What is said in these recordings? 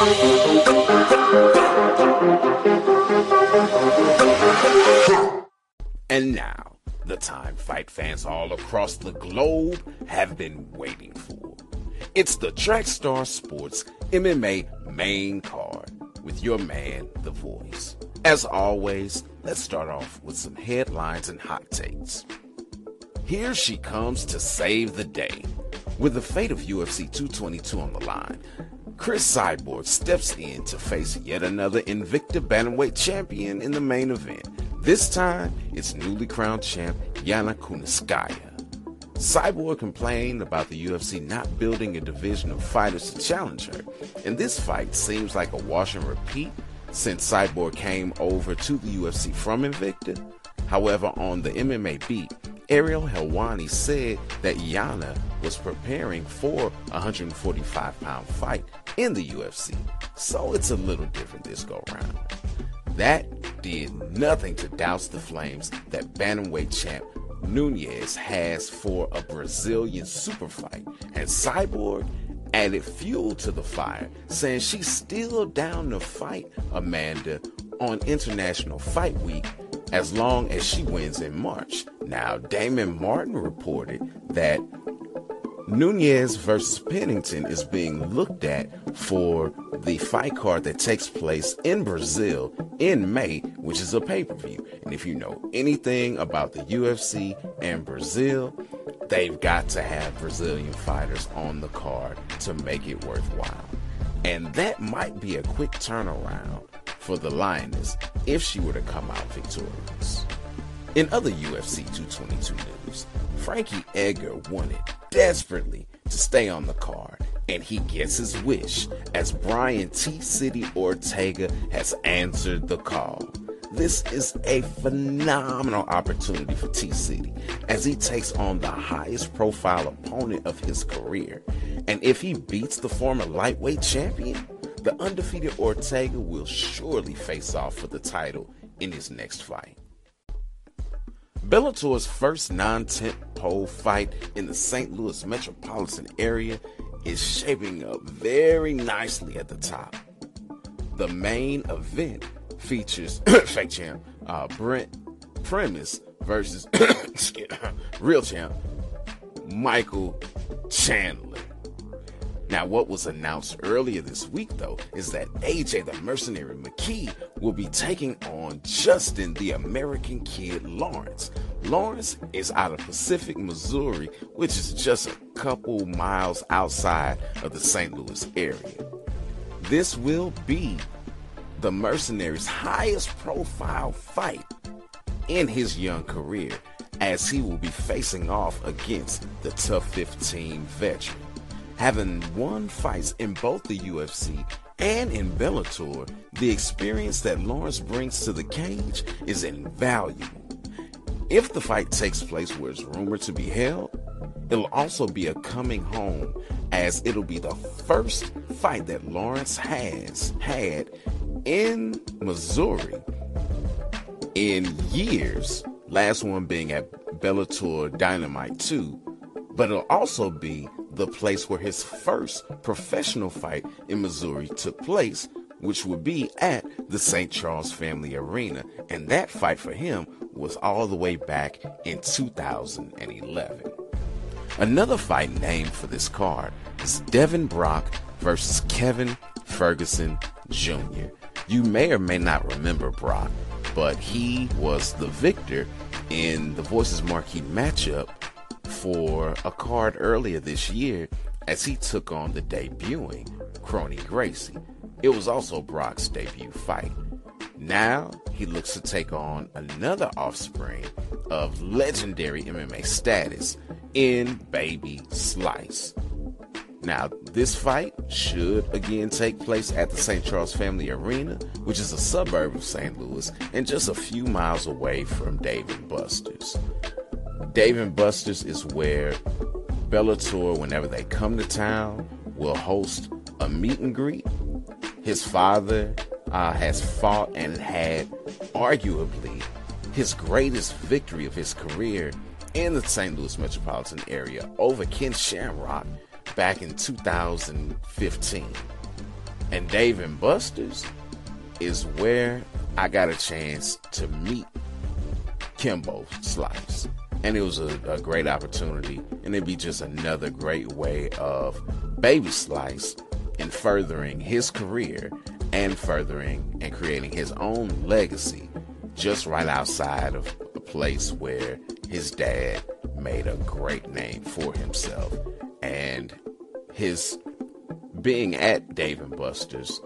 And now, the time fight fans all across the globe have been waiting for. It's the Trackstar Sports MMA main card with your man, The Voice. As always, let's start off with some headlines and hot takes. Here she comes to save the day. With the fate of UFC 222 on the line, Chris Cyborg steps in to face yet another Invicta Bantamweight champion in the main event. This time, it's newly crowned champ Yana Kunitskaya. Cyborg complained about the UFC not building a division of fighters to challenge her, and this fight seems like a wash and repeat since Cyborg came over to the UFC from Invicta. However, on the MMA beat, Ariel Helwani said that Yana was preparing for a 145 pound fight in the UFC, so it's a little different this go round. That did nothing to douse the flames that bantamweight champ Nunes has for a Brazilian super fight, and Cyborg added fuel to the fire, saying she's still down to fight Amanda on International Fight Week as long as she wins in March. Now, Damon Martin reported that Nunes versus Pennington is being looked at for the fight card that takes place in Brazil in May, which is a pay per view. And if you know anything about the UFC and Brazil, they've got to have Brazilian fighters on the card to make it worthwhile. And that might be a quick turnaround for the Lioness if she were to come out victorious. In other UFC 222 news, Frankie Edgar wanted desperately to stay on the card, and he gets his wish as Brian T. City Ortega has answered the call. This is a phenomenal opportunity for T City as he takes on the highest profile opponent of his career. And if he beats the former lightweight champion, the undefeated Ortega will surely face off for the title in his next fight. Bellator's first non-tent pole fight in the St. Louis metropolitan area is shaping up very nicely at the top. The main event features fake champ uh, Brent Primus versus real champ Michael Chandler. Now, what was announced earlier this week, though, is that AJ the Mercenary McKee will be taking on Justin the American Kid Lawrence. Lawrence is out of Pacific, Missouri, which is just a couple miles outside of the St. Louis area. This will be the Mercenary's highest profile fight in his young career, as he will be facing off against the TUF 15 veteran. Having won fights in both the UFC and in Bellator, the experience that Lawrence brings to the cage is invaluable. If the fight takes place where it's rumored to be held, it'll also be a coming home as it'll be the first fight that Lawrence has had in Missouri in years. Last one being at Bellator Dynamite 2, but it'll also be the place where his first professional fight in Missouri took place, which would be at the St. Charles Family Arena. And that fight for him was all the way back in 2011. Another fight named for this card is Devin Brock versus Kevin Ferguson Jr. You may or may not remember Brock, but he was the victor in the Voices Marquee matchup for a card earlier this year as he took on the debuting Khonry Gracie. It was also Brock's debut fight. Now he looks to take on another offspring of legendary MMA status in Baby Slice. Now, this fight should again take place at the St. Charles Family Arena, which is a suburb of St. Louis and just a few miles away from Dave and Buster's. Dave and Buster's is where Bellator, whenever they come to town, will host a meet and greet. His father uh, has fought and had arguably his greatest victory of his career in the St. Louis metropolitan area over Ken Shamrock back in 2015. And Dave and Buster's is where I got a chance to meet Kimbo Slice. And it was a, a great opportunity, and it'd be just another great way of Baby Slice in furthering his career and furthering and creating his own legacy just right outside of a place where his dad made a great name for himself. And his being at Dave and Buster's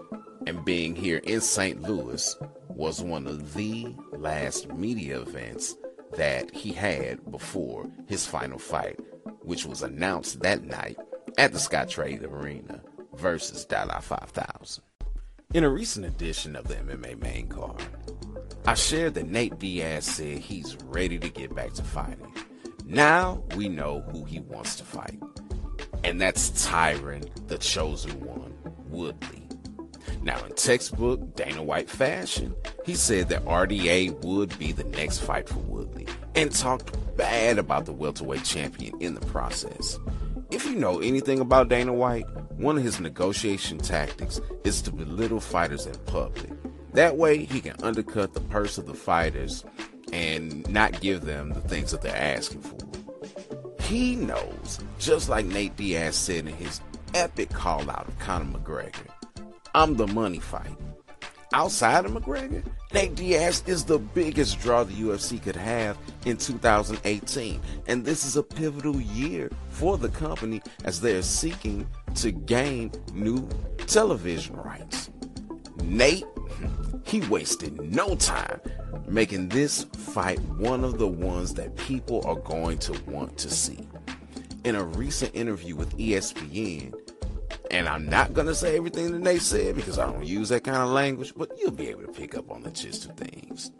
and being here in St. Louis was one of the last media events that he had before his final fight, which was announced that night at the Scottrade Arena versus Dada 5000. In a recent edition of the MMA main card, I shared that Nate Diaz said he's ready to get back to fighting. Now we know who he wants to fight, and that's Tyron, the chosen one, Woodley. Now, in textbook Dana White fashion, he said that RDA would be the next fight for Woodley and talked bad about the welterweight champion in the process. If you know anything about Dana White, one of his negotiation tactics is to belittle fighters in public. That way, he can undercut the purse of the fighters and not give them the things that they're asking for. He knows, just like Nate Diaz said in his epic call out of Conor McGregor, I'm the money fight. Outside of McGregor, Nate Diaz is the biggest draw the UFC could have in 2018. And this is a pivotal year for the company as they are seeking to gain new television rights. Nate, he wasted no time making this fight one of the ones that people are going to want to see. In a recent interview with ESPN, and I'm not going to say everything that they said because I don't use that kind of language, but you'll be able to pick up on the gist of things.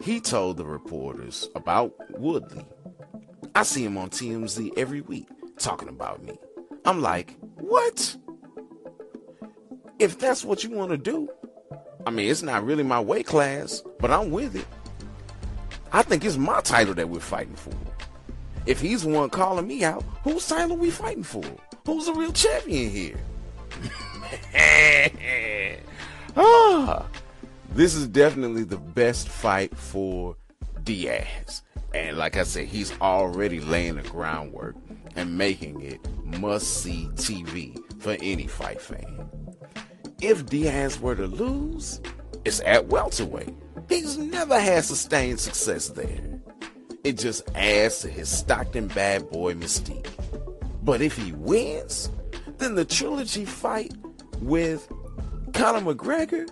He told the reporters about Woodley. I see him on TMZ every week talking about me. I'm like, what? If that's what you want to do, I mean, it's not really my weight class, but I'm with it. I think it's my title that we're fighting for. If he's the one calling me out, whose title are we fighting for? Who's the real champion here? ah, this is definitely the best fight for Diaz. And like I said, he's already laying the groundwork and making it must see TV for any fight fan. If Diaz were to lose, it's at welterweight. He's never had sustained success there. It just adds to his Stockton bad boy mystique. But if he wins, then the trilogy fight with Conor McGregor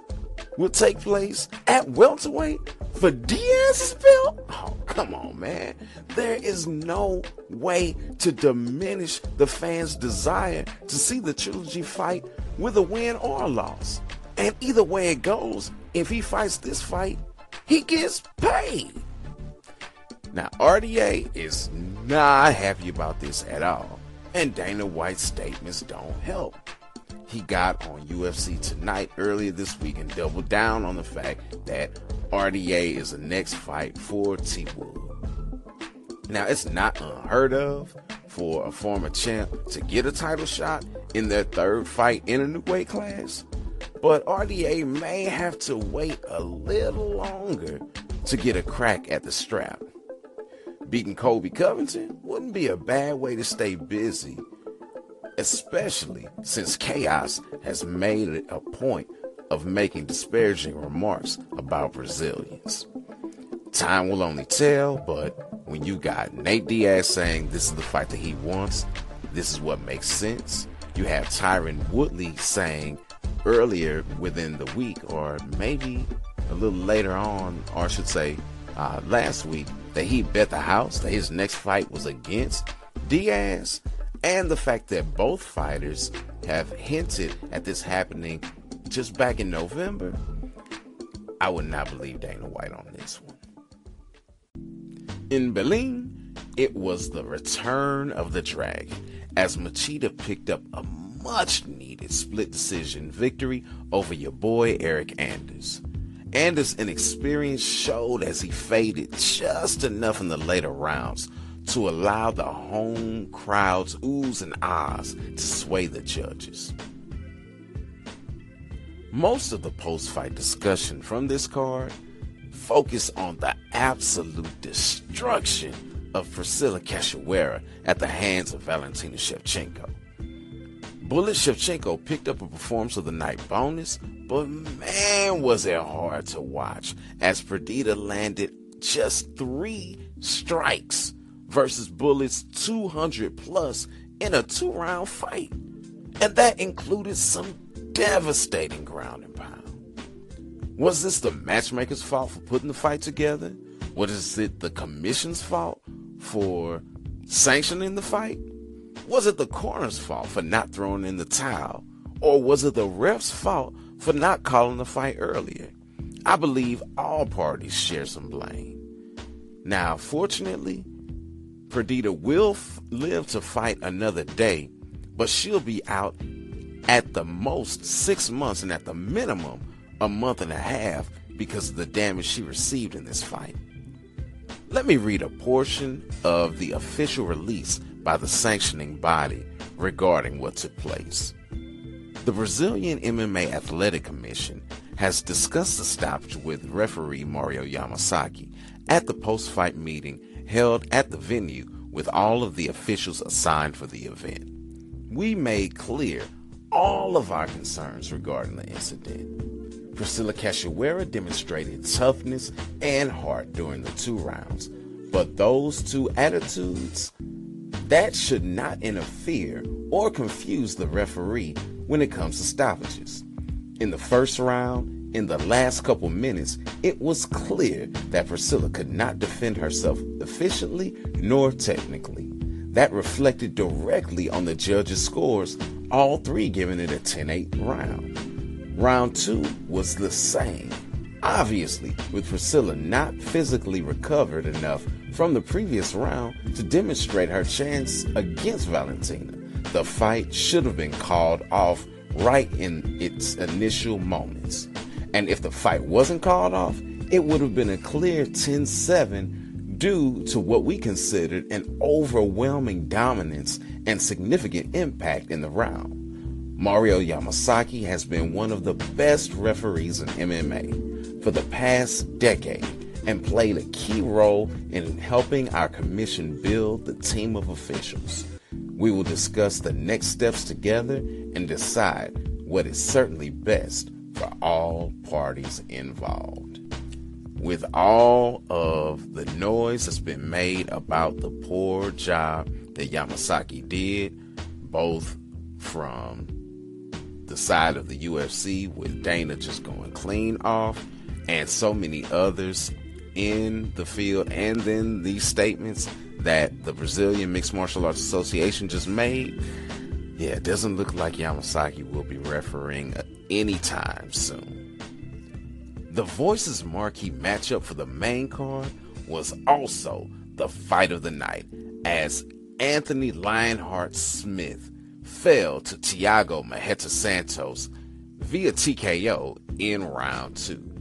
will take place at welterweight for Diaz's belt? Oh, come on, man. There is no way to diminish the fans' desire to see the trilogy fight with a win or a loss. And either way it goes, if he fights this fight, he gets paid. Now, RDA is not happy about this at all. And Dana White's statements don't help. He got on UFC Tonight earlier this week and doubled down on the fact that RDA is the next fight for T Wood. Now, it's not unheard of for a former champ to get a title shot in their third fight in a new weight class, but RDA may have to wait a little longer to get a crack at the strap. Beating Colby Covington wouldn't be a bad way to stay busy, especially since Chaos has made it a point of making disparaging remarks about Brazilians. Time will only tell, but when you got Nate Diaz saying this is the fight that he wants, this is what makes sense. You have Tyron Woodley saying earlier within the week, or maybe a little later on, or I should say uh, last week, that he bet the house that his next fight was against Diaz, and the fact that both fighters have hinted at this happening just back in November, I would not believe Dana White on this one. In Berlin, it was the return of the dragon as Machida picked up a much needed split decision victory over your boy Eryk Anders. Anders' inexperience showed as he faded just enough in the later rounds to allow the home crowd's oohs and ahs to sway the judges. Most of the post fight discussion from this card focused on the absolute destruction of Priscilla Cachoeira at the hands of Valentina Shevchenko. Bullet Shevchenko picked up a performance of the night bonus, but man, was it hard to watch as Pedrita landed just three strikes versus Bullet's 200 plus in a two round fight. And that included some devastating ground and pound. Was this the matchmaker's fault for putting the fight together? Was it the commission's fault for sanctioning the fight? Was it the corner's fault for not throwing in the towel? Or was it the ref's fault for not calling the fight earlier? I believe all parties share some blame. Now, fortunately, Pedrita will f- live to fight another day, but she'll be out at the most six months and at the minimum a month and a half because of the damage she received in this fight. Let me read a portion of the official release by the sanctioning body regarding what took place. The Brazilian MMA Athletic Commission has discussed the stoppage with referee Mario Yamasaki at the post fight meeting held at the venue with all of the officials assigned for the event. We made clear all of our concerns regarding the incident. Priscilla Cachoeira demonstrated toughness and heart during the two rounds, but those two attitudes that should not interfere or confuse the referee when it comes to stoppages. In the first round, in the last couple minutes, it was clear that Priscilla could not defend herself efficiently nor technically. That reflected directly on the judges' scores, all three giving it a 10 8 round. Round two was the same. Obviously, with Priscilla not physically recovered enough from the previous round to demonstrate her chance against Valentina, the fight should have been called off right in its initial moments. And if the fight wasn't called off, it would have been a clear 10 7 due to what we considered an overwhelming dominance and significant impact in the round. Mario Yamasaki has been one of the best referees in MMA for the past decade and played a key role in helping our commission build the team of officials. We will discuss the next steps together and decide what is certainly best for all parties involved. With all of the noise that's been made about the poor job that Yamasaki did, both from the side of the UFC with Dana just going clean off, and so many others in the field, and then these statements that the Brazilian Mixed Martial Arts Association just made. Yeah, it doesn't look like Yamasaki will be refereeing anytime soon. The Voices marquee matchup for the main card was also the fight of the night as Anthony Lionheart Smith fell to Thiago Marreta Santos via TKO in round two.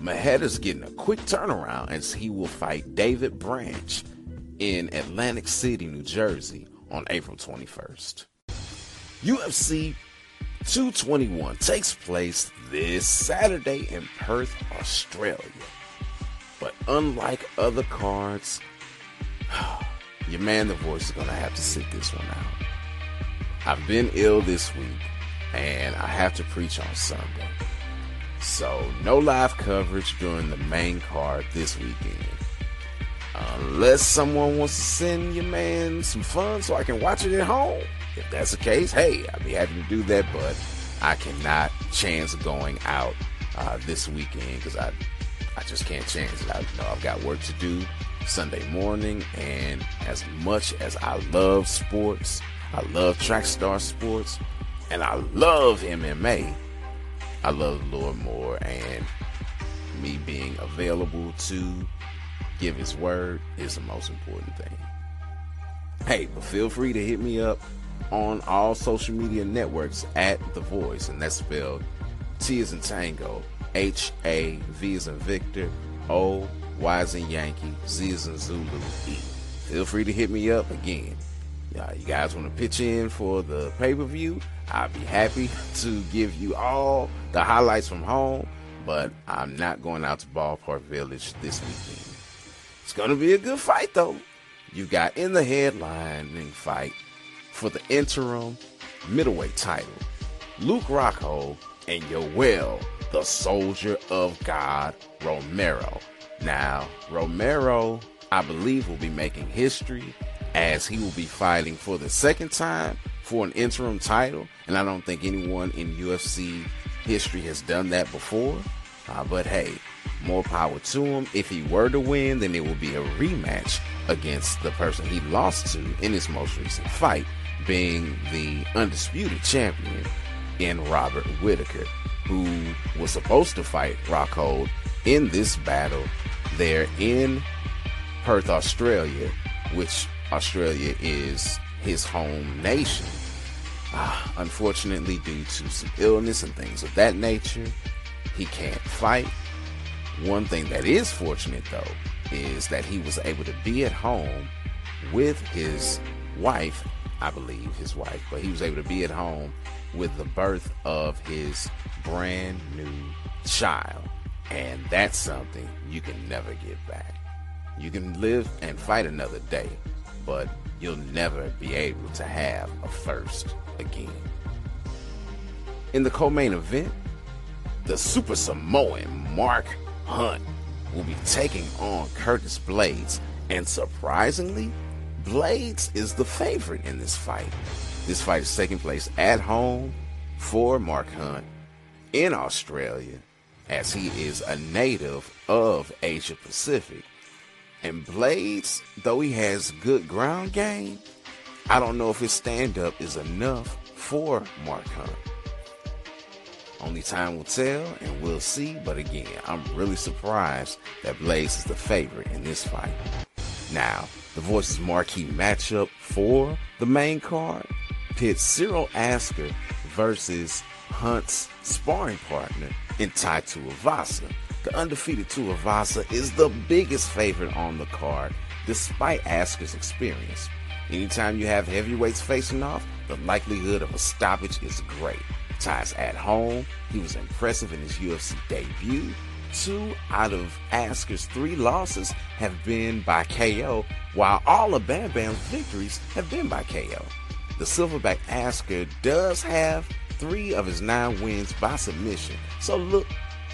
Marreta's getting a quick turnaround as he will fight David Branch in Atlantic City, New Jersey on April 21st. UFC 221 takes place this Saturday in Perth, Australia. But unlike other cards, your man, the voice, is going to have to sit this one out. I've been ill this week, and I have to preach on Sunday. So, no live coverage during the main card this weekend. Unless someone wants to send your man some funds so I can watch it at home. If that's the case, hey, I'd be happy to do that, but I cannot chance going out uh, this weekend because I, I just can't chance it. I know I've got work to do Sunday morning, and as much as I love sports, I love track star sports, and I love MMA. I love the Lord more, and me being available to give His word is the most important thing. Hey, but feel free to hit me up on all social media networks at The Voice, and that's spelled T as in Tango, H A V as in Victor, O Y as in Yankee, Z as in Zulu, E. Feel free to hit me up again. Yeah, you guys want to pitch in for the pay per view? I'll be happy to give you all the highlights from home, but I'm not going out to Ballpark Village this weekend. It's going to be a good fight, though. You got in the headlining fight for the interim middleweight title Luke Rockhold and Yoel, the Soldier of God Romero. Now, Romero, I believe, will be making history as he will be fighting for the second time for an interim title, and I don't think anyone in UFC history has done that before. Uh, but hey, more power to him. If he were to win, then it will be a rematch against the person he lost to in his most recent fight, being the undisputed champion in Robert Whitaker, who was supposed to fight Rockhold in this battle there in Perth, Australia, which Australia is his home nation. Uh, unfortunately, due to some illness and things of that nature, he can't fight. One thing that is fortunate, though, is that he was able to be at home with his wife, I believe his wife, but he was able to be at home with the birth of his brand new child. And that's something you can never get back. You can live and fight another day, but you'll never be able to have a first again. In the co main event, the Super Samoan Mark Hunt will be taking on Curtis Blaydes, and surprisingly, Blaydes is the favorite in this fight. This fight is taking place at home for Mark Hunt in Australia, as he is a native of Asia Pacific. And Blaydes, though he has good ground game, I don't know if his stand up is enough for Mark Hunt. Only time will tell, and we'll see. But again, I'm really surprised that Blaydes is the favorite in this fight. Now, the Voices marquee matchup for the main card pits Cyril Asker versus Hunt's sparring partner in Tai Tuivasa. The undefeated Tuivasa is the biggest favorite on the card, despite Asker's experience. Anytime you have heavyweights facing off, the likelihood of a stoppage is great. Ty's at home. He was impressive in his UFC debut. Two out of Asker's three losses have been by KO, while all of Bam Bam's victories have been by KO. The Silverback Asker does have three of his nine wins by submission, so look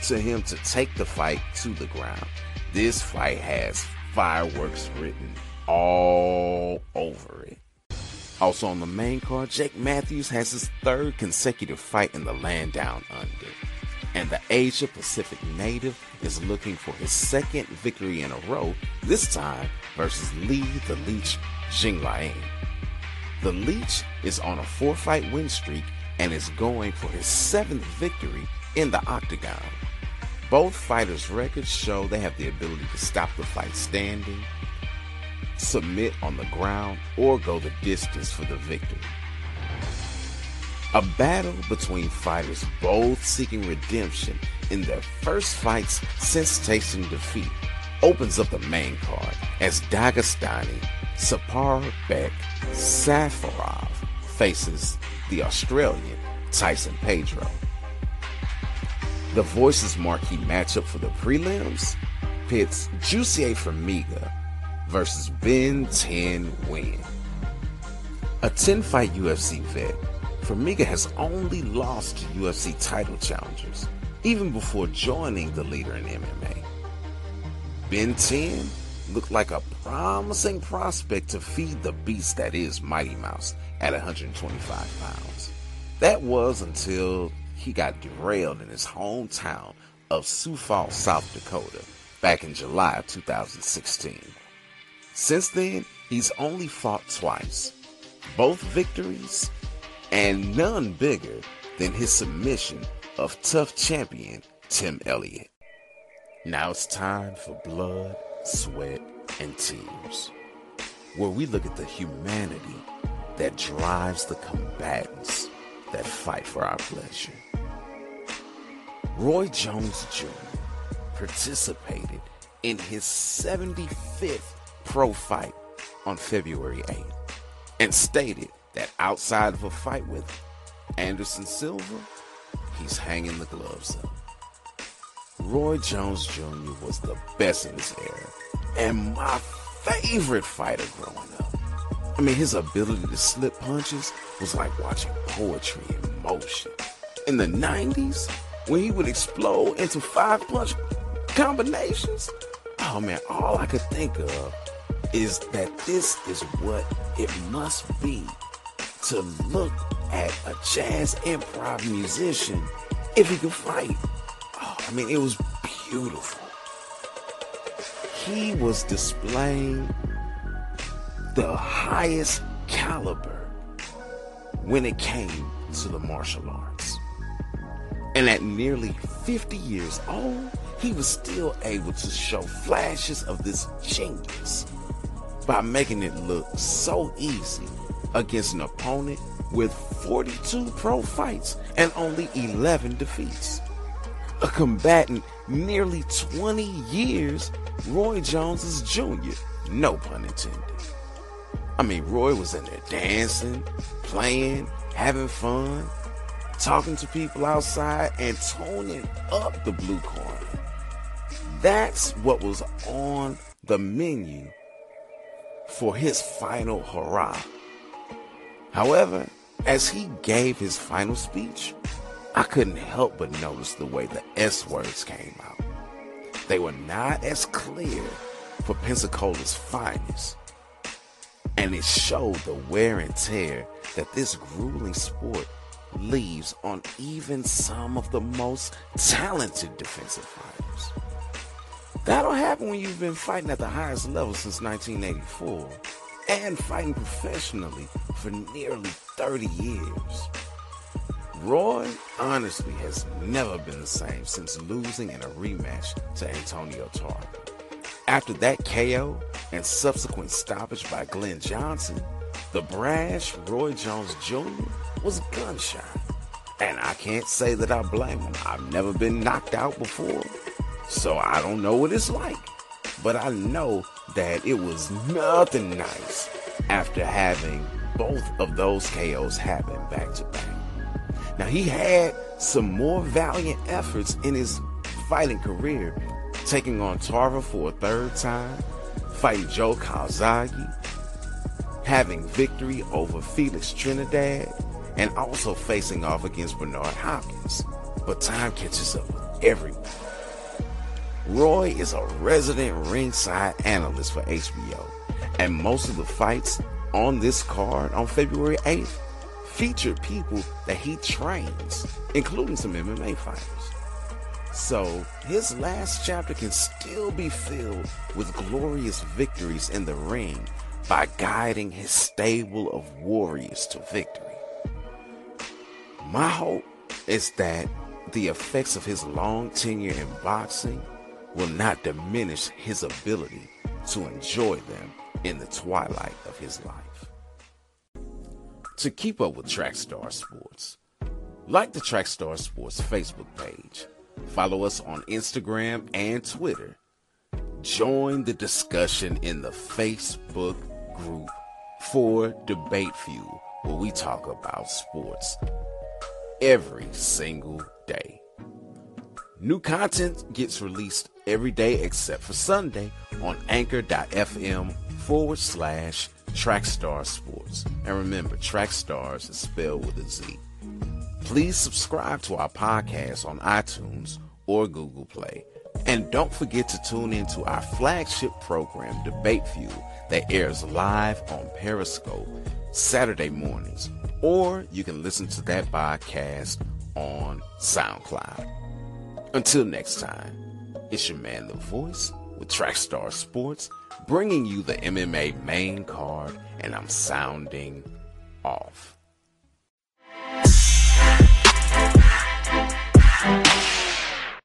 to him to take the fight to the ground. This fight has fireworks written all over it. Also on the main card, Jake Matthews has his third consecutive fight in the land down under. And the Asia Pacific native is looking for his second victory in a row, this time versus Lee the Leech Jingliang. The Leech is on a four fight win streak and is going for his seventh victory in the octagon. Both fighters' records show they have the ability to stop the fight standing, submit on the ground, or go the distance for the victory. A battle between fighters both seeking redemption in their first fights since tasting defeat opens up the main card as Dagestani Saparbek Safarov faces the Australian Tyson Pedro. The Voices marquee matchup for the prelims pits Jussier Formiga versus Ben 10 Nguyen. A 10 fight UFC vet, Formiga has only lost to UFC title challengers, even before joining the leader in MMA. Ben 10 looked like a promising prospect to feed the beast that is Mighty Mouse at 125 pounds. That was until he got derailed in his hometown of Sioux Falls, South Dakota, back in July 2016. Since then, he's only fought twice, both victories, and none bigger than his submission of TUF champion Tim Elliott. Now it's time for blood, sweat, and tears, where we look at the humanity that drives the combatants that fight for our pleasure. Roy Jones Jr. participated in his 75th pro fight on February 8th. and stated that outside of a fight with Anderson Silva, he's hanging the gloves up. Roy Jones Jr. was the best in his era and my favorite fighter growing up. I mean, his ability to slip punches was like watching poetry in motion. In the 90s, when he would explode into five punch combinations, oh man, all I could think of is that this is what it must be to look at a jazz improv musician if he could fight. Oh, I mean, it was beautiful. He was displaying the highest caliber when it came to the martial arts. And at nearly 50 years old, he was still able to show flashes of this genius by making it look so easy against an opponent with 42 pro fights and only 11 defeats. A combatant nearly 20 years, Roy Jones is junior, no pun intended. I mean, Roy was in there dancing, playing, having fun, talking to people outside, and toning up the blue corner. That's what was on the menu for his final hurrah. However, as he gave his final speech, I couldn't help but notice the way the S words came out. They were not as clear for Pensacola's finest. And it showed the wear and tear that this grueling sport leaves on even some of the most talented defensive fighters. That'll happen when you've been fighting at the highest level since 1984 and fighting professionally for nearly 30 years. Roy honestly has never been the same since losing in a rematch to Antonio Tarver. After that KO and subsequent stoppage by Glenn Johnson, the brash Roy Jones Jr. was gunshot. And I can't say that I blame him. I've never been knocked out before, so I don't know what it's like. But I know that it was nothing nice after having both of those KOs happen back to back. Now, he had some more valiant efforts in his fighting career, taking on Tarver for a third time, fighting Joe Calzaghe, having victory over Felix Trinidad, and also facing off against Bernard Hopkins. But time catches up with everyone. Roy is a resident ringside analyst for HBO, and most of the fights on this card on February 8th featured people that he trains, including some MMA fighters. So his last chapter can still be filled with glorious victories in the ring by guiding his stable of warriors to victory. My hope is that the effects of his long tenure in boxing will not diminish his ability to enjoy them in the twilight of his life. To keep up with Trackstar Sports, like the Trackstar Sports Facebook page, follow us on Instagram and Twitter. Join the discussion in the Facebook group for Debate Fuel, where we talk about sports every single day. New content gets released every day except for Sunday on anchor.fm forward slash Trackstar Sports. And remember, Trackstars is spelled with a Z. Please subscribe to our podcast on iTunes or Google Play. And don't forget to tune into our flagship program, Debate Fuel, that airs live on Periscope Saturday mornings. Or you can listen to that podcast on SoundCloud. Until next time, it's your man, The Voice, with Trackstar Sports bringing you the MMA main card, and I'm sounding off.